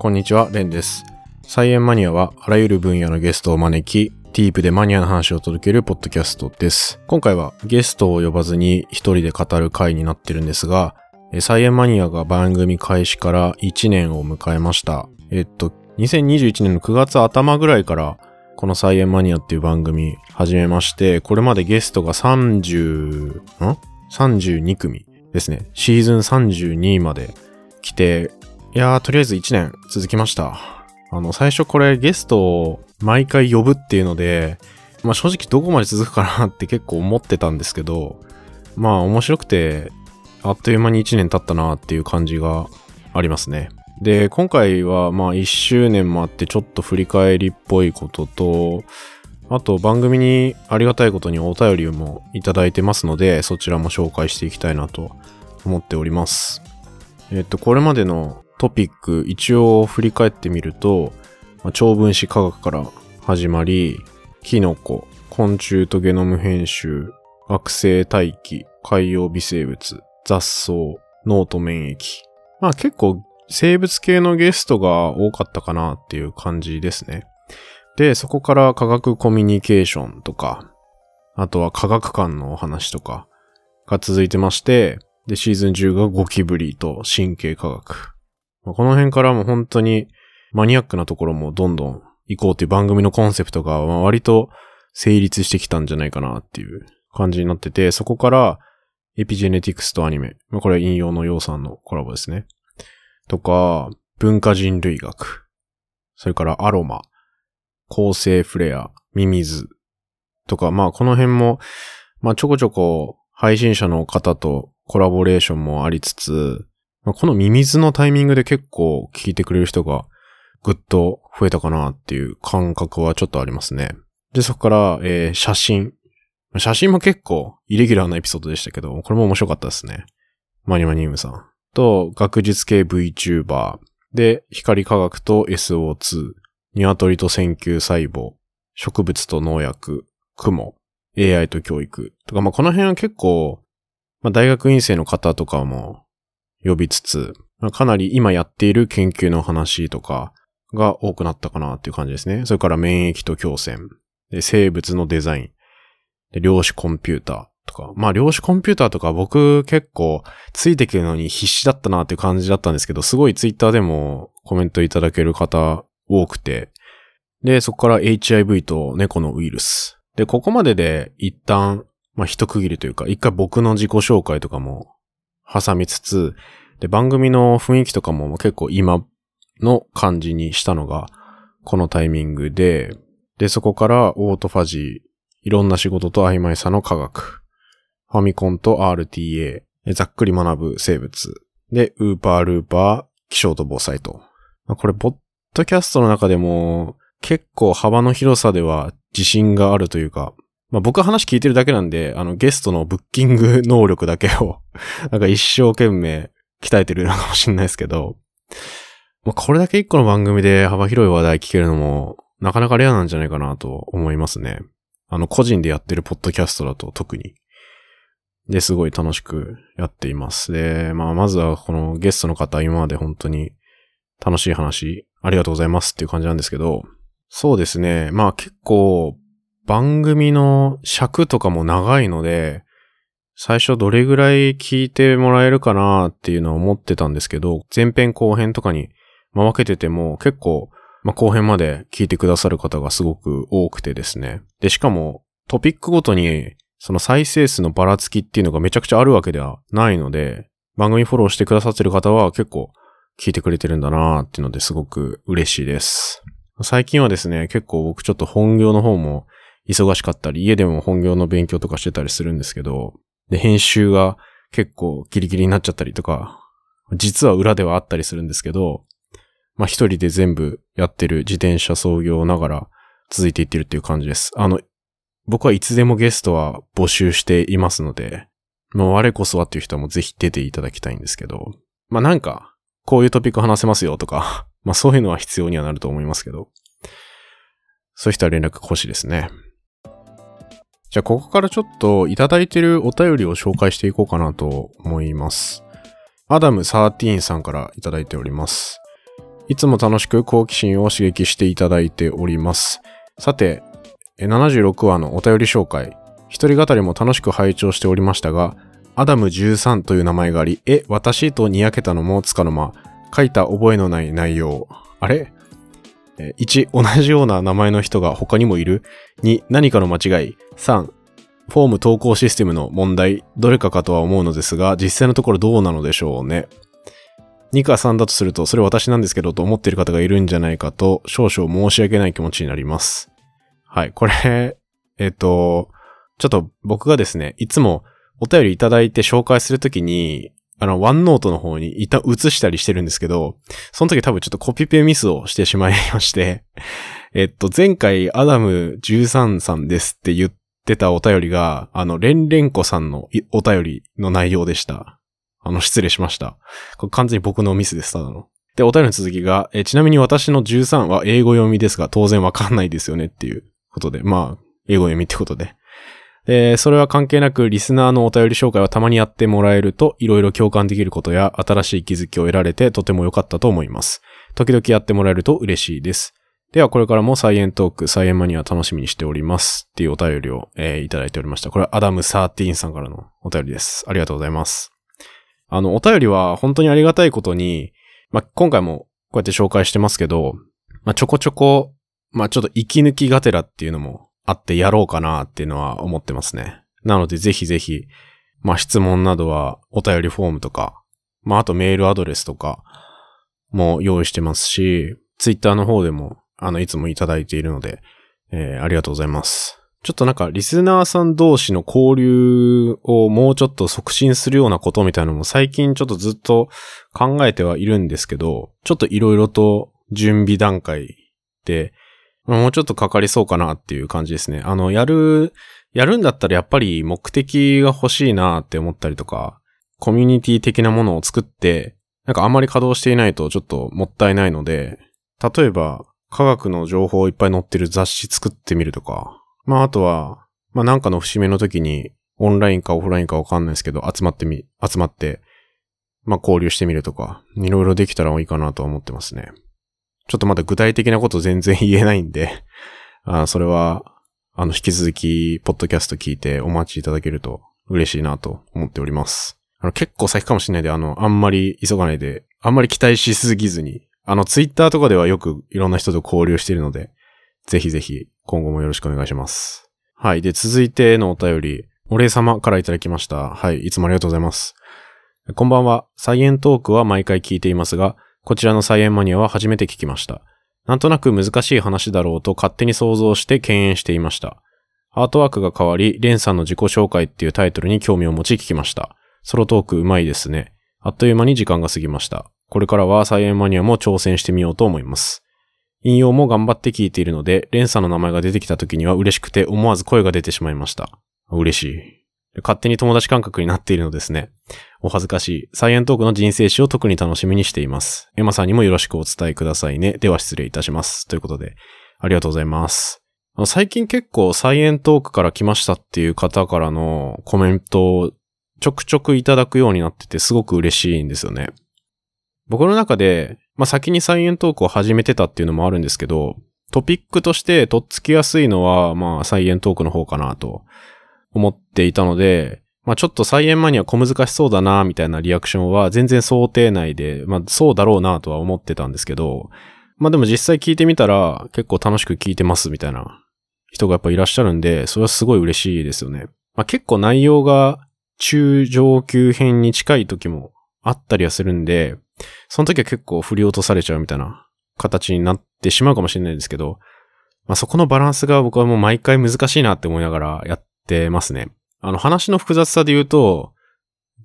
こんにちは、レンです。菜園マニアはあらゆる分野のゲストを招き、ディープでマニアな話を届けるポッドキャストです。今回はゲストを呼ばずに一人で語る回になってるんですが、え菜園マニアが番組開始から1年を迎えました。えっと、2021年の9月頭ぐらいから、この菜園マニアっていう番組始めまして、これまでゲストが30、ん ?32 組ですね。シーズン32まで来て、いやー、とりあえず1年続きました。あの、最初これゲストを毎回呼ぶっていうので、まあ正直どこまで続くかなって結構思ってたんですけど、まあ面白くて、あっという間に1年経ったなっていう感じがありますね。で、今回はまあ1周年もあってちょっと振り返りっぽいことと、あと番組にありがたいことにお便りもいただいてますので、そちらも紹介していきたいなと思っております。えっと、これまでのトピック一応振り返ってみると、まあ長分子科学から始まり、キノコ、昆虫とゲノム編集、惑星大気、海洋微生物、雑草、脳と免疫。まあ結構生物系のゲストが多かったかなっていう感じですね。で、そこから科学コミュニケーションとか、あとは科学館のお話とかが続いてまして、で、シーズン10がゴキブリと神経科学。まあこの辺からも本当にマニアックなところもどんどん行こうっていう番組のコンセプトが割と成立してきたんじゃないかなっていう感じになってて、そこからエピジェネティクスとアニメ。まあ、これは引用の要さんのコラボですね。とか、文化人類学。それからアロマ。構成フレア。ミミズ。とか、まあこの辺も、まあちょこちょこ配信者の方とコラボレーションもありつつ、このミミズのタイミングで結構聞いてくれる人がぐっと増えたかなっていう感覚はちょっとありますね。で、そこから、えー写真。写真も結構イレギュラーなエピソードでしたけど、これも面白かったですね。マニマニウムさん。と、学術系 VTuber。で、光科学と SO2。鶏と線球細胞。植物と農薬。雲。AI と教育。とか、まあ、この辺は結構、まあ、大学院生の方とかも呼びつつ、かなり今やっている研究の話とかが多くなったかなっていう感じですね。それから免疫と共生。生物のデザイン。量子コンピューターとか。まあ、量子コンピューターとか僕結構ついてくるのに必死だったなっていう感じだったんですけど、すごいツイッターでもコメントいただける方多くて。で、そこから HIV と猫のウイルス。で、ここまでで一旦、まあ、一区切りというか、一回僕の自己紹介とかも挟みつつ、で、番組の雰囲気とかも結構今の感じにしたのが、このタイミングで、で、そこからオートファジー、いろんな仕事と曖昧さの科学、ファミコンと RTA、ざっくり学ぶ生物、で、ウーパールーパー、気象と防災と。まあこれ、ポッドキャストの中でも、結構幅の広さでは自信があるというか、まあ僕は話聞いてるだけなんで、あのゲストのブッキング能力だけを、なんか一生懸命鍛えてるのかもしれないですけど、まあこれだけ一個の番組で幅広い話題聞けるのも、なかなかレアなんじゃないかなと思いますね。あの個人でやってるポッドキャストだと特に。で、すごい楽しくやっています。で、まあまずはこのゲストの方、今まで本当に楽しい話、ありがとうございますっていう感じなんですけど、そうですね。まあ結構番組の尺とかも長いので、最初どれぐらい聞いてもらえるかなっていうのは思ってたんですけど、前編後編とかにま分けてても結構、まあ後編まで聞いてくださる方がすごく多くてですね。で、しかもトピックごとにその再生数のばらつきっていうのがめちゃくちゃあるわけではないので、番組フォローしてくださってる方は結構聞いてくれてるんだなーっていうのですごく嬉しいです。最近はですね、結構僕ちょっと本業の方も忙しかったり、家でも本業の勉強とかしてたりするんですけど、で、編集が結構ギリギリになっちゃったりとか、実は裏ではあったりするんですけど、まあ一人で全部やってる自転車操業ながら続いていってるっていう感じです。あの、僕はいつでもゲストは募集していますので、もう我こそはっていう人はもぜひ出ていただきたいんですけど、まあなんか、こういうトピック話せますよとか、まあそういうのは必要にはなると思いますけど、そういう人は連絡欲しいですね。じゃあここからちょっといただいているお便りを紹介していこうかなと思います。アダム13さんからいただいております。いつも楽しく好奇心を刺激していただいております。さて、76話のお便り紹介。一人語りも楽しく拝聴しておりましたが、アダム13という名前があり、え、私とにやけたのもつかの間、書いた覚えのない内容。あれ？?1、同じような名前の人が他にもいる ?2、何かの間違い。3、フォーム投稿システムの問題。どれかかとは思うのですが、実際のところどうなのでしょうね。2か3だとすると、それ私なんですけどと思っている方がいるんじゃないかと、少々申し訳ない気持ちになります。はい、これ、えっ、と、ちょっと僕がですね、いつもお便りいただいて紹介するときに、あの、ワンノートの方にいた、移したりしてるんですけど、その時多分ちょっとコピペミスをしてしまいまして、えっと、前回アダム13さんですって言ってたお便りが、あの、レンレンコさんのお便りの内容でした。あの、失礼しました。これ完全に僕のミスです、ただの。で、お便りの続きが、えちなみに私の13は英語読みですが、当然わかんないですよねっていうことで、まあ、英語読みってことで。で、それは関係なくリスナーのお便り紹介はたまにやってもらえると、いろいろ共感できることや新しい気づきを得られてとても良かったと思います。時々やってもらえると嬉しいです。では、これからもサイエントーク、サイエンマニア楽しみにしております。っていうお便りを、えー、いただいておりました。これはアダム13さんからのお便りです。ありがとうございます。あの、お便りは本当にありがたいことに、まあ、今回もこうやって紹介してますけど、まあ、ちょこちょこ、まあ、ちょっと息抜きがてらっていうのもあってやろうかなっていうのは思ってますね。なのでぜひぜひ、まあ質問などはお便りフォームとか、まああとメールアドレスとかも用意してますし、ツイッターの方でもあのいつもいただいているので、えー、ありがとうございます。ちょっとなんかリスナーさん同士の交流をもうちょっと促進するようなことみたいなのも最近ちょっとずっと考えてはいるんですけど、ちょっといろいろと準備段階でもうちょっとかかりそうかなっていう感じですね。あの、やる、やるんだったらやっぱり目的が欲しいなって思ったりとか、コミュニティ的なものを作って、なんかあんまり稼働していないとちょっともったいないので、例えば科学の情報いっぱい載ってる雑誌作ってみるとか、まああとは、まあなんかの節目の時にオンラインかオフラインかわかんないですけど、集まってみ、集まって、まあ交流してみるとか、いろいろできたらいいかなと思ってますね。ちょっとまだ具体的なこと全然言えないんで、あそれは、あの、引き続き、ポッドキャスト聞いてお待ちいただけると嬉しいなと思っております。あの、結構先かもしれないで、あの、あんまり急がないで、あんまり期待しすぎずに、あの、ツイッターとかではよくいろんな人と交流しているので、ぜひぜひ、今後もよろしくお願いします。はい。で、続いてのお便り、お礼様からいただきました。はい。いつもありがとうございます。こんばんは。サイエントークは毎回聞いていますが、こちらのサイエンマニアは初めて聞きました。なんとなく難しい話だろうと勝手に想像して敬遠していました。アートワークが変わり、レンさんの自己紹介っていうタイトルに興味を持ち聞きました。ソロトークうまいですね。あっという間に時間が過ぎました。これからはサイエンマニアも挑戦してみようと思います。引用も頑張って聞いているので、レンさんの名前が出てきた時には嬉しくて思わず声が出てしまいました。嬉しい。勝手に友達感覚になっているのですね。お恥ずかしい。サイエントークの人生史を特に楽しみにしています。エマさんにもよろしくお伝えくださいね。では失礼いたします。ということで、ありがとうございます。最近結構サイエントークから来ましたっていう方からのコメントをちょくちょくいただくようになっててすごく嬉しいんですよね。僕の中で、まあ、先にサイエントークを始めてたっていうのもあるんですけど、トピックとしてとっつきやすいのは、まあ、サイエントークの方かなと思っていたので、まあちょっと菜園マニア小難しそうだな、みたいなリアクションは全然想定内で、まあそうだろうなとは思ってたんですけど、まあでも実際聞いてみたら結構楽しく聞いてますみたいな人がやっぱいらっしゃるんで、それはすごい嬉しいですよね。まあ結構内容が中上級編に近い時もあったりはするんで、その時は結構振り落とされちゃうみたいな形になってしまうかもしれないですけど、まあそこのバランスが僕はもう毎回難しいなって思いながらやってますね。あの話の複雑さで言うと、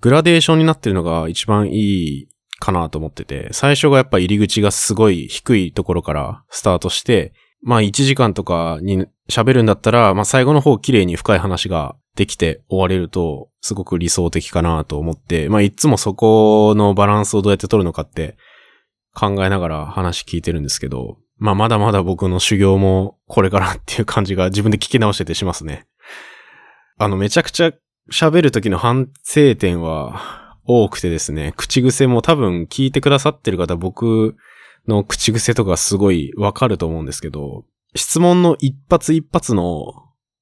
グラデーションになってるのが一番いいかなと思ってて、最初がやっぱ入り口がすごい低いところからスタートして、まあ1時間とかに喋るんだったら、まあ最後の方綺麗に深い話ができて終われると、すごく理想的かなと思って、まあいつもそこのバランスをどうやって取るのかって考えながら話聞いてるんですけど、まあまだまだ僕の修行もこれからっていう感じが自分で聞き直しててしますね。あの、めちゃくちゃ喋る時の反省点は多くてですね、口癖も多分聞いてくださってる方僕の口癖とかすごいわかると思うんですけど、質問の一発一発の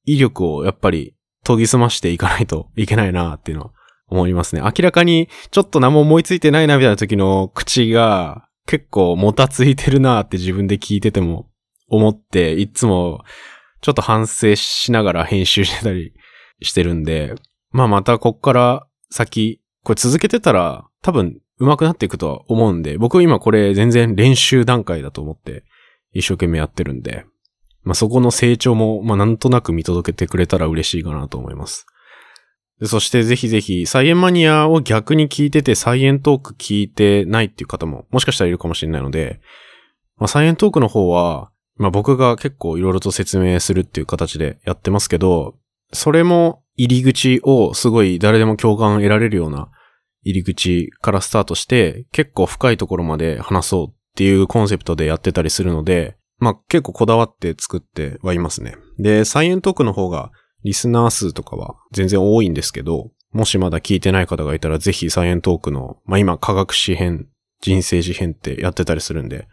威力をやっぱり研ぎ澄ましていかないといけないなっていうのは思いますね。明らかにちょっと何も思いついてないなみたいな時の口が結構もたついてるなって自分で聞いてても思って、いつもちょっと反省しながら編集してたりしてるんで、まあまたこっから先、これ続けてたら多分上手くなっていくとは思うんで、僕今これ全然練習段階だと思って一生懸命やってるんで、まあそこの成長もまあなんとなく見届けてくれたら嬉しいかなと思います。そしてぜひぜひ、サイエンマニアを逆に聞いてて、サイエントーク聞いてないっていう方も、もしかしたらいるかもしれないので、まあ、サイエントークの方は、まあ、僕が結構いろいろと説明するっていう形でやってますけど、それも入り口をすごい誰でも共感得られるような入り口からスタートして、結構深いところまで話そうっていうコンセプトでやってたりするので、まあ結構こだわって作ってはいますね。で、サイエントークの方がリスナー数とかは全然多いんですけど、もしまだ聞いてない方がいたらぜひサイエントークの、まあ、今科学史編、人生史編ってやってたりするんで、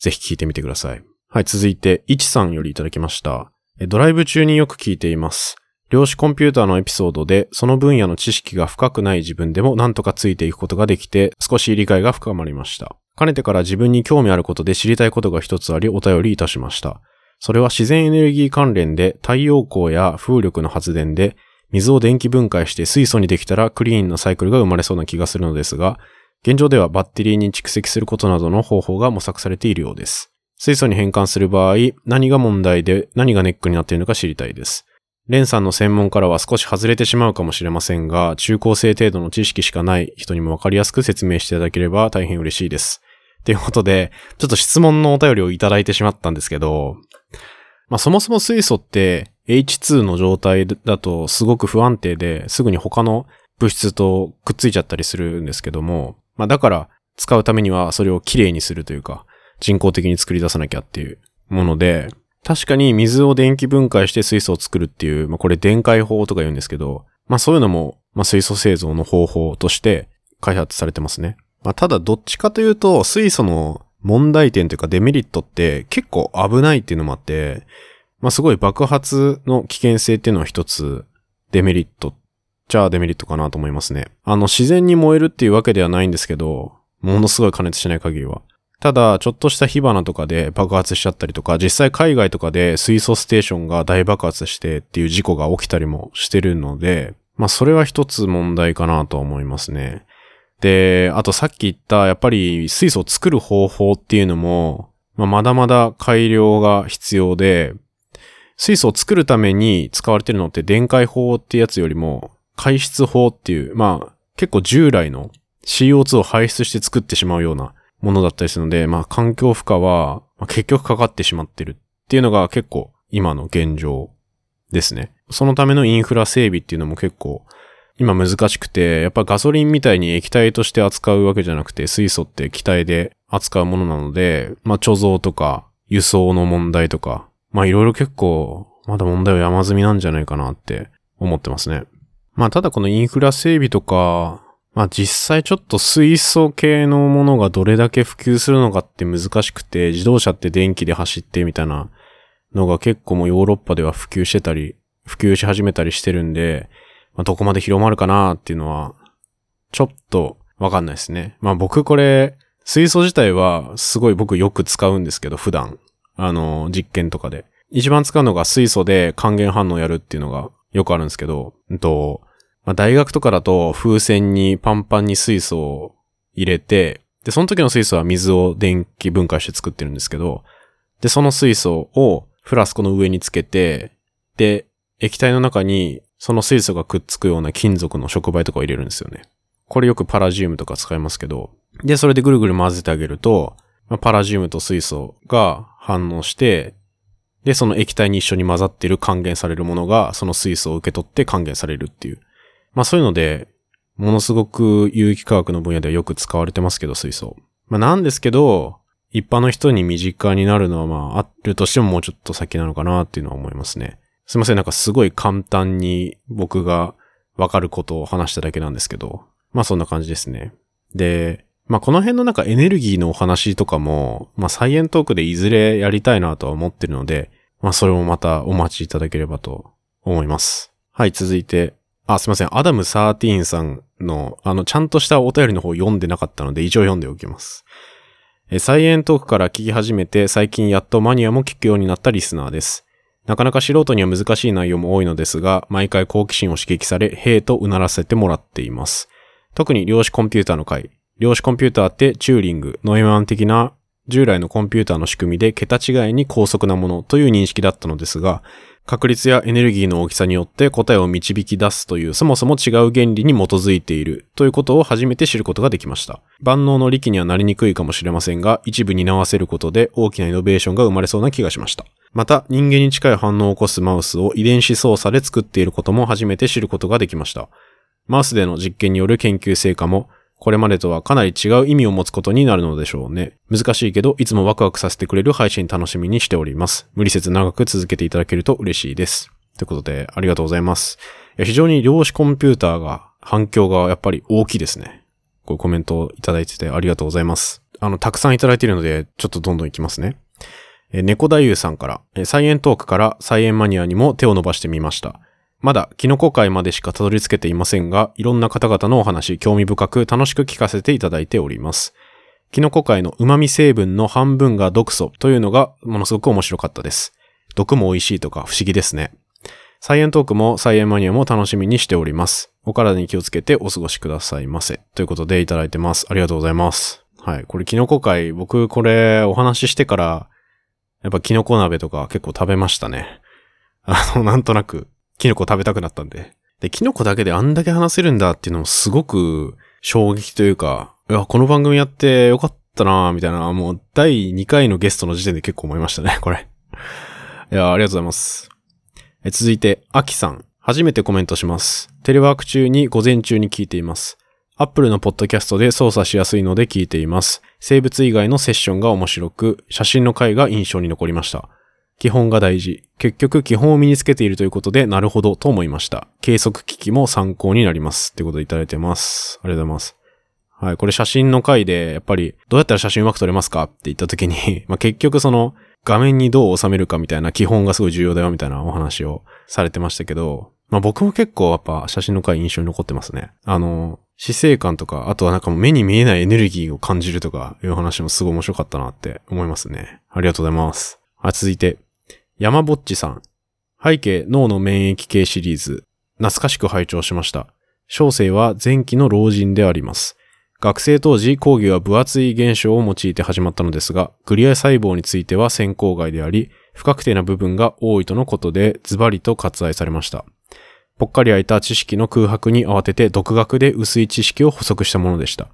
ぜひ聞いてみてください。はい、続いて、いちさんよりいただきました。ドライブ中によく聞いています。量子コンピューターのエピソードで、その分野の知識が深くない自分でも何とかついていくことができて、少し理解が深まりました。かねてから自分に興味あることで知りたいことが一つありお便りいたしました。それは自然エネルギー関連で太陽光や風力の発電で水を電気分解して水素にできたらクリーンなサイクルが生まれそうな気がするのですが、現状ではバッテリーに蓄積することなどの方法が模索されているようです。水素に変換する場合、何が問題で何がネックになっているのか知りたいです。レンさんの専門からは少し外れてしまうかもしれませんが、中高生程度の知識しかない人にもわかりやすく説明していただければ大変嬉しいです。ということで、ちょっと質問のお便りをいただいてしまったんですけど、まあそもそも水素って H2 の状態だとすごく不安定ですぐに他の物質とくっついちゃったりするんですけども、まあだから使うためにはそれをきれいにするというか、人工的に作り出さなきゃっていうもので、確かに水を電気分解して水素を作るっていう、まあこれ電解法とか言うんですけど、まあそういうのも、まあ水素製造の方法として開発されてますね。まあただどっちかというと、水素の問題点というかデメリットって結構危ないっていうのもあって、まあすごい爆発の危険性っていうのは一つデメリットじゃあデメリットかなと思いますね。あの自然に燃えるっていうわけではないんですけど、ものすごい加熱しない限りは。ただ、ちょっとした火花とかで爆発しちゃったりとか、実際海外とかで水素ステーションが大爆発してっていう事故が起きたりもしてるので、まあそれは一つ問題かなと思いますね。で、あとさっき言った、やっぱり水素を作る方法っていうのも、まあ、まだまだ改良が必要で、水素を作るために使われてるのって電解法ってやつよりも、排出法っていう、まあ、結構従来の CO2 を排出して作ってしまうようなものだったりするので、まあ環境負荷は、ま、結局かかってしまってるっていうのが結構今の現状ですね。そのためのインフラ整備っていうのも結構今難しくて、やっぱガソリンみたいに液体として扱うわけじゃなくて、水素って気体で扱うものなので、まあ貯蔵とか輸送の問題とか、まあいろいろ結構まだ問題は山積みなんじゃないかなって思ってますね。まあただこのインフラ整備とか、まあ実際ちょっと水素系のものがどれだけ普及するのかって難しくて、自動車って電気で走ってみたいなのが結構もうヨーロッパでは普及してたり、普及し始めたりしてるんで、まあ、どこまで広まるかなっていうのは、ちょっとわかんないですね。まあ僕これ、水素自体はすごい僕よく使うんですけど、普段。あの、実験とかで。一番使うのが水素で還元反応やるっていうのがよくあるんですけど、うんと、まあ、大学とかだと風船にパンパンに水素を入れて、で、その時の水素は水を電気分解して作ってるんですけど、で、その水素をフラスコの上につけて、で、液体の中にその水素がくっつくような金属の触媒とかを入れるんですよね。これよくパラジウムとか使いますけど、で、それでぐるぐる混ぜてあげると、パラジウムと水素が反応して、で、その液体に一緒に混ざっている還元されるものが、その水素を受け取って還元されるっていう。まあそういうので、ものすごく有機化学の分野ではよく使われてますけど、水素。まあなんですけど、一般の人に身近になるのはまああるとしてももうちょっと先なのかなっていうのは思いますね。すいません、なんかすごい簡単に僕がわかることを話しただけなんですけど、まあそんな感じですね。で、まあこの辺のなんかエネルギーのお話とかも、まあサイエントークでいずれやりたいなとは思ってるので、まあそれもまたお待ちいただければと思います。はい、続いて、あ、すいません。アダム13さんの、あの、ちゃんとしたお便りの方読んでなかったので、一応読んでおきます。え、サイエントークから聞き始めて、最近やっとマニアも聞くようになったリスナーです。なかなか素人には難しい内容も多いのですが、毎回好奇心を刺激され、へえとうならせてもらっています。特に量子コンピューターの回。量子コンピューターってチューリング、ノイマン的な従来のコンピューターの仕組みで桁違いに高速なものという認識だったのですが、確率やエネルギーの大きさによって答えを導き出すというそもそも違う原理に基づいているということを初めて知ることができました。万能の力にはなりにくいかもしれませんが、一部担わせることで大きなイノベーションが生まれそうな気がしました。また、人間に近い反応を起こすマウスを遺伝子操作で作っていることも初めて知ることができました。マウスでの実験による研究成果もこれまでとはかなり違う意味を持つことになるのでしょうね。難しいけど、いつもワクワクさせてくれる配信楽しみにしております。無理せず長く続けていただけると嬉しいです。ということで、ありがとうございます。いや非常に量子コンピューターが、反響がやっぱり大きいですね。こういうコメントをいただいててありがとうございます。あの、たくさんいただいているので、ちょっとどんどんいきますね。え、猫太夫さんから、え、サイエントークからサイエンマニアにも手を伸ばしてみました。まだキノコ界までしかたどり着けていませんが、いろんな方々のお話、興味深く楽しく聞かせていただいております。キノコ界の旨味成分の半分が毒素というのがものすごく面白かったです。毒も美味しいとか不思議ですね。サイエントークもサイエンマニアも楽しみにしております。お体に気をつけてお過ごしくださいませ。ということでいただいてます。ありがとうございます。はい。これキノコ界、僕これお話ししてから、やっぱキノコ鍋とか結構食べましたね。あの、なんとなくキノコ食べたくなったんで。で、キノコだけであんだけ話せるんだっていうのもすごく衝撃というか、いや、この番組やってよかったなみたいな、もう第2回のゲストの時点で結構思いましたね、これ。いや、ありがとうございます。え続いて、アキさん。初めてコメントします。テレワーク中に午前中に聞いています。アップルのポッドキャストで操作しやすいので聞いています。生物以外のセッションが面白く、写真の回が印象に残りました。基本が大事。結局基本を身につけているということで、なるほどと思いました。計測機器も参考になります。ってことでいただいてます。ありがとうございます。はい。これ写真の回で、やっぱり、どうやったら写真うまく撮れますかって言った時に、ま、結局その、画面にどう収めるかみたいな基本がすごい重要だよみたいなお話をされてましたけど、まあ僕も結構やっぱ写真の回印象に残ってますね。あの、姿勢感とか、あとはなんか目に見えないエネルギーを感じるとかいう話もすごい面白かったなって思いますね。ありがとうございます。はい、続いて、山ぼっちさん。背景脳の免疫系シリーズ。懐かしく拝聴しました。小生は前期の老人であります。学生当時、講義は分厚い現象を用いて始まったのですが、グリア細胞については先行外であり、不確定な部分が多いとのことで、ズバリと割愛されました。ぽっかり空いた知識の空白に慌てて独学で薄い知識を補足したものでした。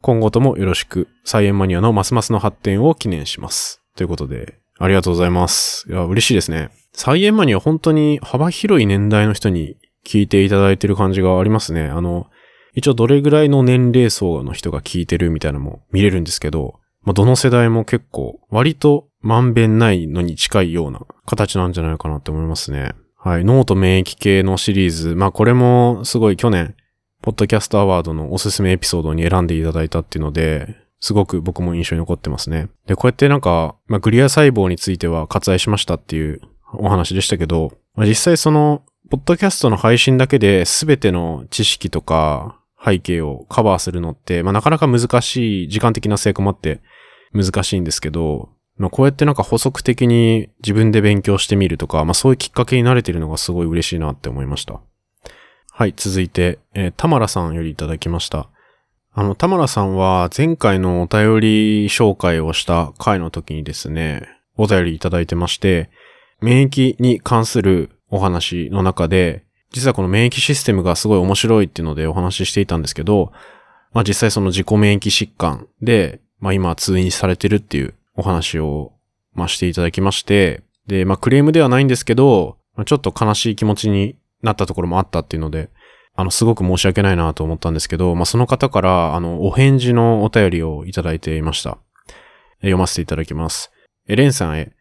今後ともよろしく、サイエンマニアのますますの発展を記念します。ということで、ありがとうございます。いや、嬉しいですね。サイエンマには本当に幅広い年代の人に聞いていただいてる感じがありますね。あの、一応どれぐらいの年齢層の人が聞いてるみたいなのも見れるんですけど、まあ、どの世代も結構割とまんべんないのに近いような形なんじゃないかなって思いますね。はい。脳と免疫系のシリーズ。まあこれもすごい去年、ポッドキャストアワードのおすすめエピソードに選んでいただいたっていうので、すごく僕も印象に残ってますね。で、こうやってなんか、まあ、グリア細胞については割愛しましたっていうお話でしたけど、まあ、実際その、ポッドキャストの配信だけで全ての知識とか背景をカバーするのって、まあ、なかなか難しい、時間的な成功もあって難しいんですけど、まあ、こうやってなんか補足的に自分で勉強してみるとか、まあ、そういうきっかけになれてるのがすごい嬉しいなって思いました。はい、続いて、えー、田村さんよりいただきました。あの、田村さんは前回のお便り紹介をした回の時にですね、お便りいただいてまして、免疫に関するお話の中で、実はこの免疫システムがすごい面白いっていうのでお話ししていたんですけど、まあ実際その自己免疫疾患で、まあ今通院されてるっていうお話を、まあしていただきまして、で、まあクレームではないんですけど、まあ、ちょっと悲しい気持ちになったところもあったっていうので、あの、すごく申し訳ないなと思ったんですけど、まあ、その方から、あの、お返事のお便りをいただいていました。読ませていただきます。え、レンさんへ、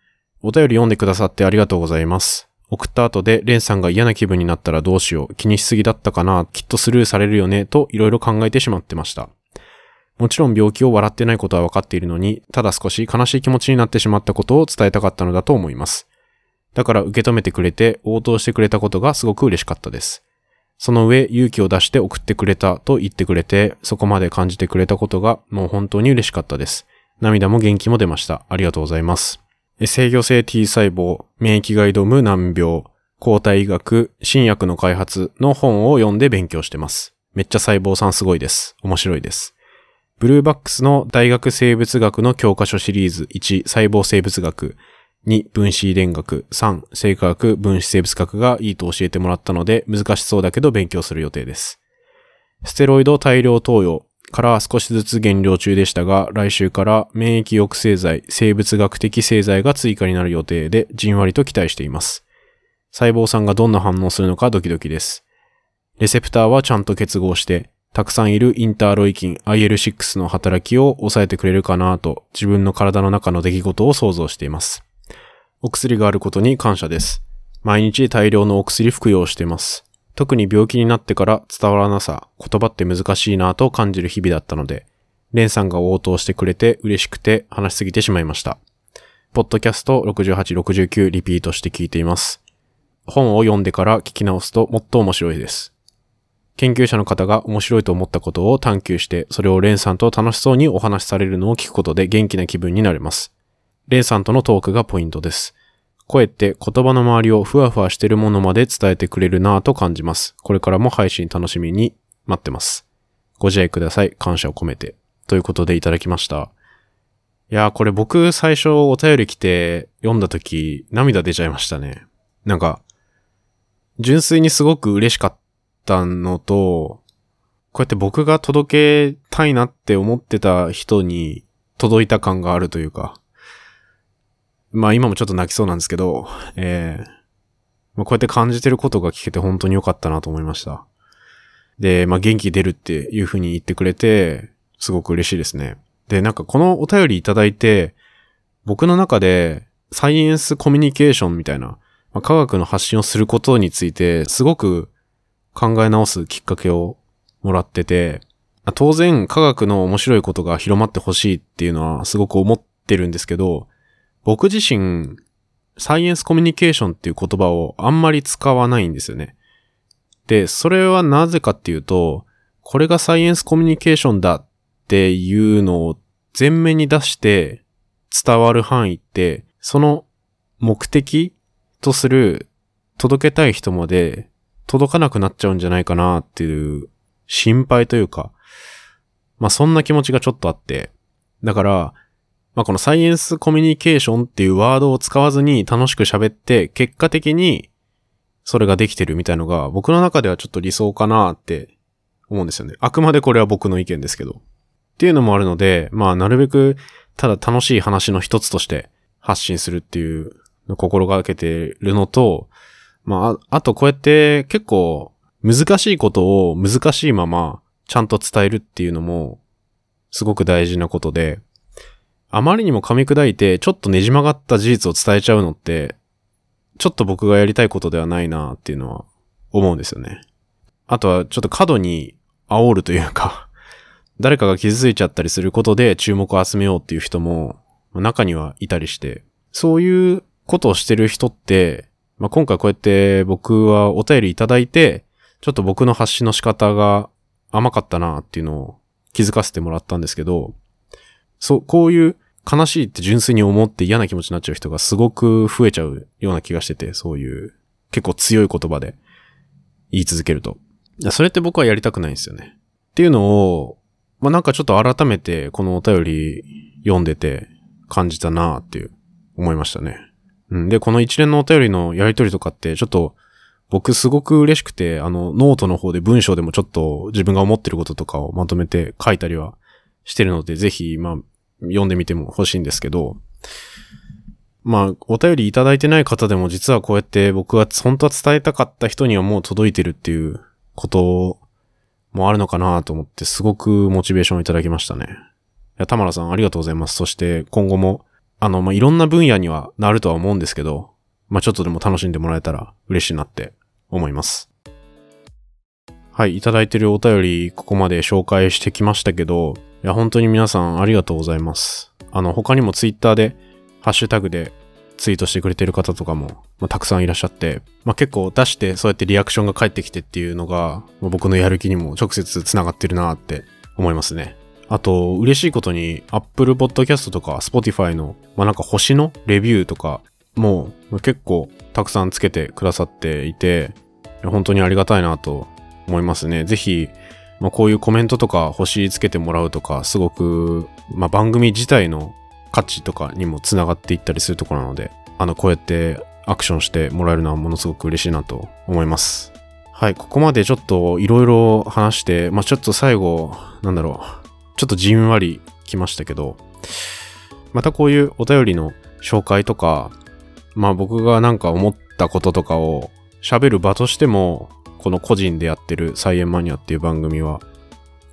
お便り読んでくださってありがとうございます。送った後で、レンさんが嫌な気分になったらどうしよう、気にしすぎだったかな、きっとスルーされるよね、といろいろ考えてしまってました。もちろん病気を笑ってないことは分かっているのに、ただ少し悲しい気持ちになってしまったことを伝えたかったのだと思います。だから受け止めてくれて応答してくれたことがすごく嬉しかったです。その上、勇気を出して送ってくれたと言ってくれて、そこまで感じてくれたことがもう本当に嬉しかったです。涙も元気も出ました。ありがとうございます。制御性 T 細胞、免疫が挑む難病、抗体医学、新薬の開発の本を読んで勉強してます。めっちゃ細胞さんすごいです。面白いです。ブルーバックスの大学生物学の教科書シリーズ1、細胞生物学、2、分子遺伝学、3、生化学、分子生物学がいいと教えてもらったので、難しそうだけど勉強する予定です。ステロイド大量投与から少しずつ減量中でしたが、来週から免疫抑制剤、生物学的製剤が追加になる予定で、じんわりと期待しています。細胞さんがどんな反応するのかドキドキです。レセプターはちゃんと結合して、たくさんいるインターロイキン IL6 の働きを抑えてくれるかなと自分の体の中の出来事を想像しています。お薬があることに感謝です。毎日大量のお薬服用しています。特に病気になってから伝わらなさ、言葉って難しいなぁと感じる日々だったので、レンさんが応答してくれて嬉しくて話しすぎてしまいました。ポッドキャスト68、69リピートして聞いています。本を読んでから聞き直すともっと面白いです。研究者の方が面白いと思ったことを探求して、それをレンさんと楽しそうにお話しされるのを聞くことで元気な気分になれます。レイさんとのトークがポイントです。声って言葉の周りをふわふわしてるものまで伝えてくれるなぁと感じます。これからも配信楽しみに待ってます。ご自愛ください。感謝を込めて。ということでいただきました。いやーこれ僕最初お便り来て読んだ時涙出ちゃいましたね。なんか、純粋にすごく嬉しかったのと、こうやって僕が届けたいなって思ってた人に届いた感があるというか、まあ今もちょっと泣きそうなんですけど、えー、まあ、こうやって感じてることが聞けて本当に良かったなと思いました。で、まあ元気出るっていう風に言ってくれて、すごく嬉しいですね。で、なんかこのお便りいただいて、僕の中でサイエンスコミュニケーションみたいな、まあ、科学の発信をすることについて、すごく考え直すきっかけをもらってて、当然科学の面白いことが広まってほしいっていうのはすごく思ってるんですけど、僕自身、サイエンスコミュニケーションっていう言葉をあんまり使わないんですよね。で、それはなぜかっていうと、これがサイエンスコミュニケーションだっていうのを前面に出して伝わる範囲って、その目的とする届けたい人まで届かなくなっちゃうんじゃないかなっていう心配というか、まあそんな気持ちがちょっとあって、だから、まあ、このサイエンスコミュニケーションっていうワードを使わずに楽しく喋って、結果的にそれができてるみたいのが、僕の中ではちょっと理想かなって思うんですよね。あくまでこれは僕の意見ですけど。っていうのもあるので、まあ、なるべく、ただ楽しい話の一つとして発信するっていうのを心がけてるのと、まあ、あとこうやって結構難しいことを難しいままちゃんと伝えるっていうのもすごく大事なことで、あまりにも噛み砕いて、ちょっとねじ曲がった事実を伝えちゃうのって、ちょっと僕がやりたいことではないなっていうのは思うんですよね。あとはちょっと過度に煽るというか 誰かが傷ついちゃったりすることで注目を集めようっていう人も中にはいたりして、そういうことをしてる人って、まあ、今回こうやって僕はお便りいただいて、ちょっと僕の発信の仕方が甘かったなっていうのを気づかせてもらったんですけど、そう、こういう悲しいって純粋に思って嫌な気持ちになっちゃう人がすごく増えちゃうような気がしてて、そういう結構強い言葉で言い続けると。それって僕はやりたくないんですよね。っていうのを、まあ、なんかちょっと改めてこのお便り読んでて感じたなっていう思いましたね。うん。で、この一連のお便りのやりとりとかってちょっと僕すごく嬉しくて、あの、ノートの方で文章でもちょっと自分が思ってることとかをまとめて書いたりはしてるので、ぜひ、まあ、読んでみても欲しいんですけど、まあ、お便りいただいてない方でも実はこうやって僕が本当は伝えたかった人にはもう届いてるっていうこともあるのかなと思ってすごくモチベーションをいただきましたね。いや、田村さんありがとうございます。そして今後も、あの、まあ、いろんな分野にはなるとは思うんですけど、まあ、ちょっとでも楽しんでもらえたら嬉しいなって思います。はい、いただいてるお便り、ここまで紹介してきましたけど、いや、本当に皆さんありがとうございます。あの、他にもツイッターで、ハッシュタグでツイートしてくれてる方とかも、まあ、たくさんいらっしゃって、まあ、結構出してそうやってリアクションが返ってきてっていうのが、まあ僕のやる気にも直接つながってるなって思いますね。あと、嬉しいことに、Apple Podcast とか Spotify の、まあ、なんか星のレビューとかも結構たくさんつけてくださっていて、本当にありがたいなと思いますね。ぜひ、まあ、こういうコメントとか星つけてもらうとか、すごく、まあ、番組自体の価値とかにもつながっていったりするところなので、あの、こうやってアクションしてもらえるのはものすごく嬉しいなと思います。はい、ここまでちょっといろいろ話して、まあ、ちょっと最後、なんだろう、ちょっとじんわりきましたけど、またこういうお便りの紹介とか、まあ僕がなんか思ったこととかを喋る場としても、この個人でやってるサイエンマニアっていう番組は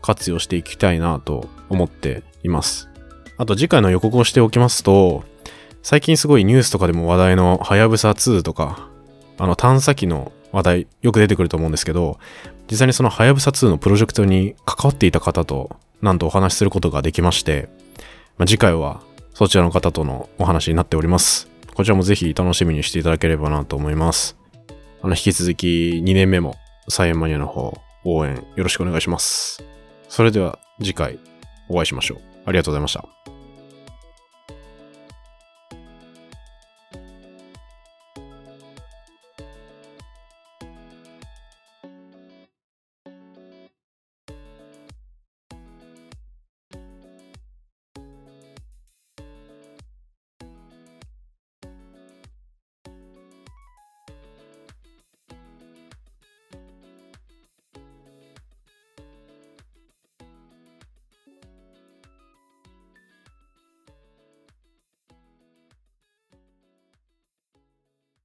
活用していきたいなと思っています。あと次回の予告をしておきますと、最近すごいニュースとかでも話題のはやぶさ2とか、あの探査機の話題よく出てくると思うんですけど、実際にそのはやぶさ2のプロジェクトに関わっていた方となんとお話しすることができまして、まあ、次回はそちらの方とのお話になっております。こちらもぜひ楽しみにしていただければなと思います。あの、引き続き2年目もサイエンマニアの方応援よろしくお願いします。それでは次回お会いしましょう。ありがとうございました。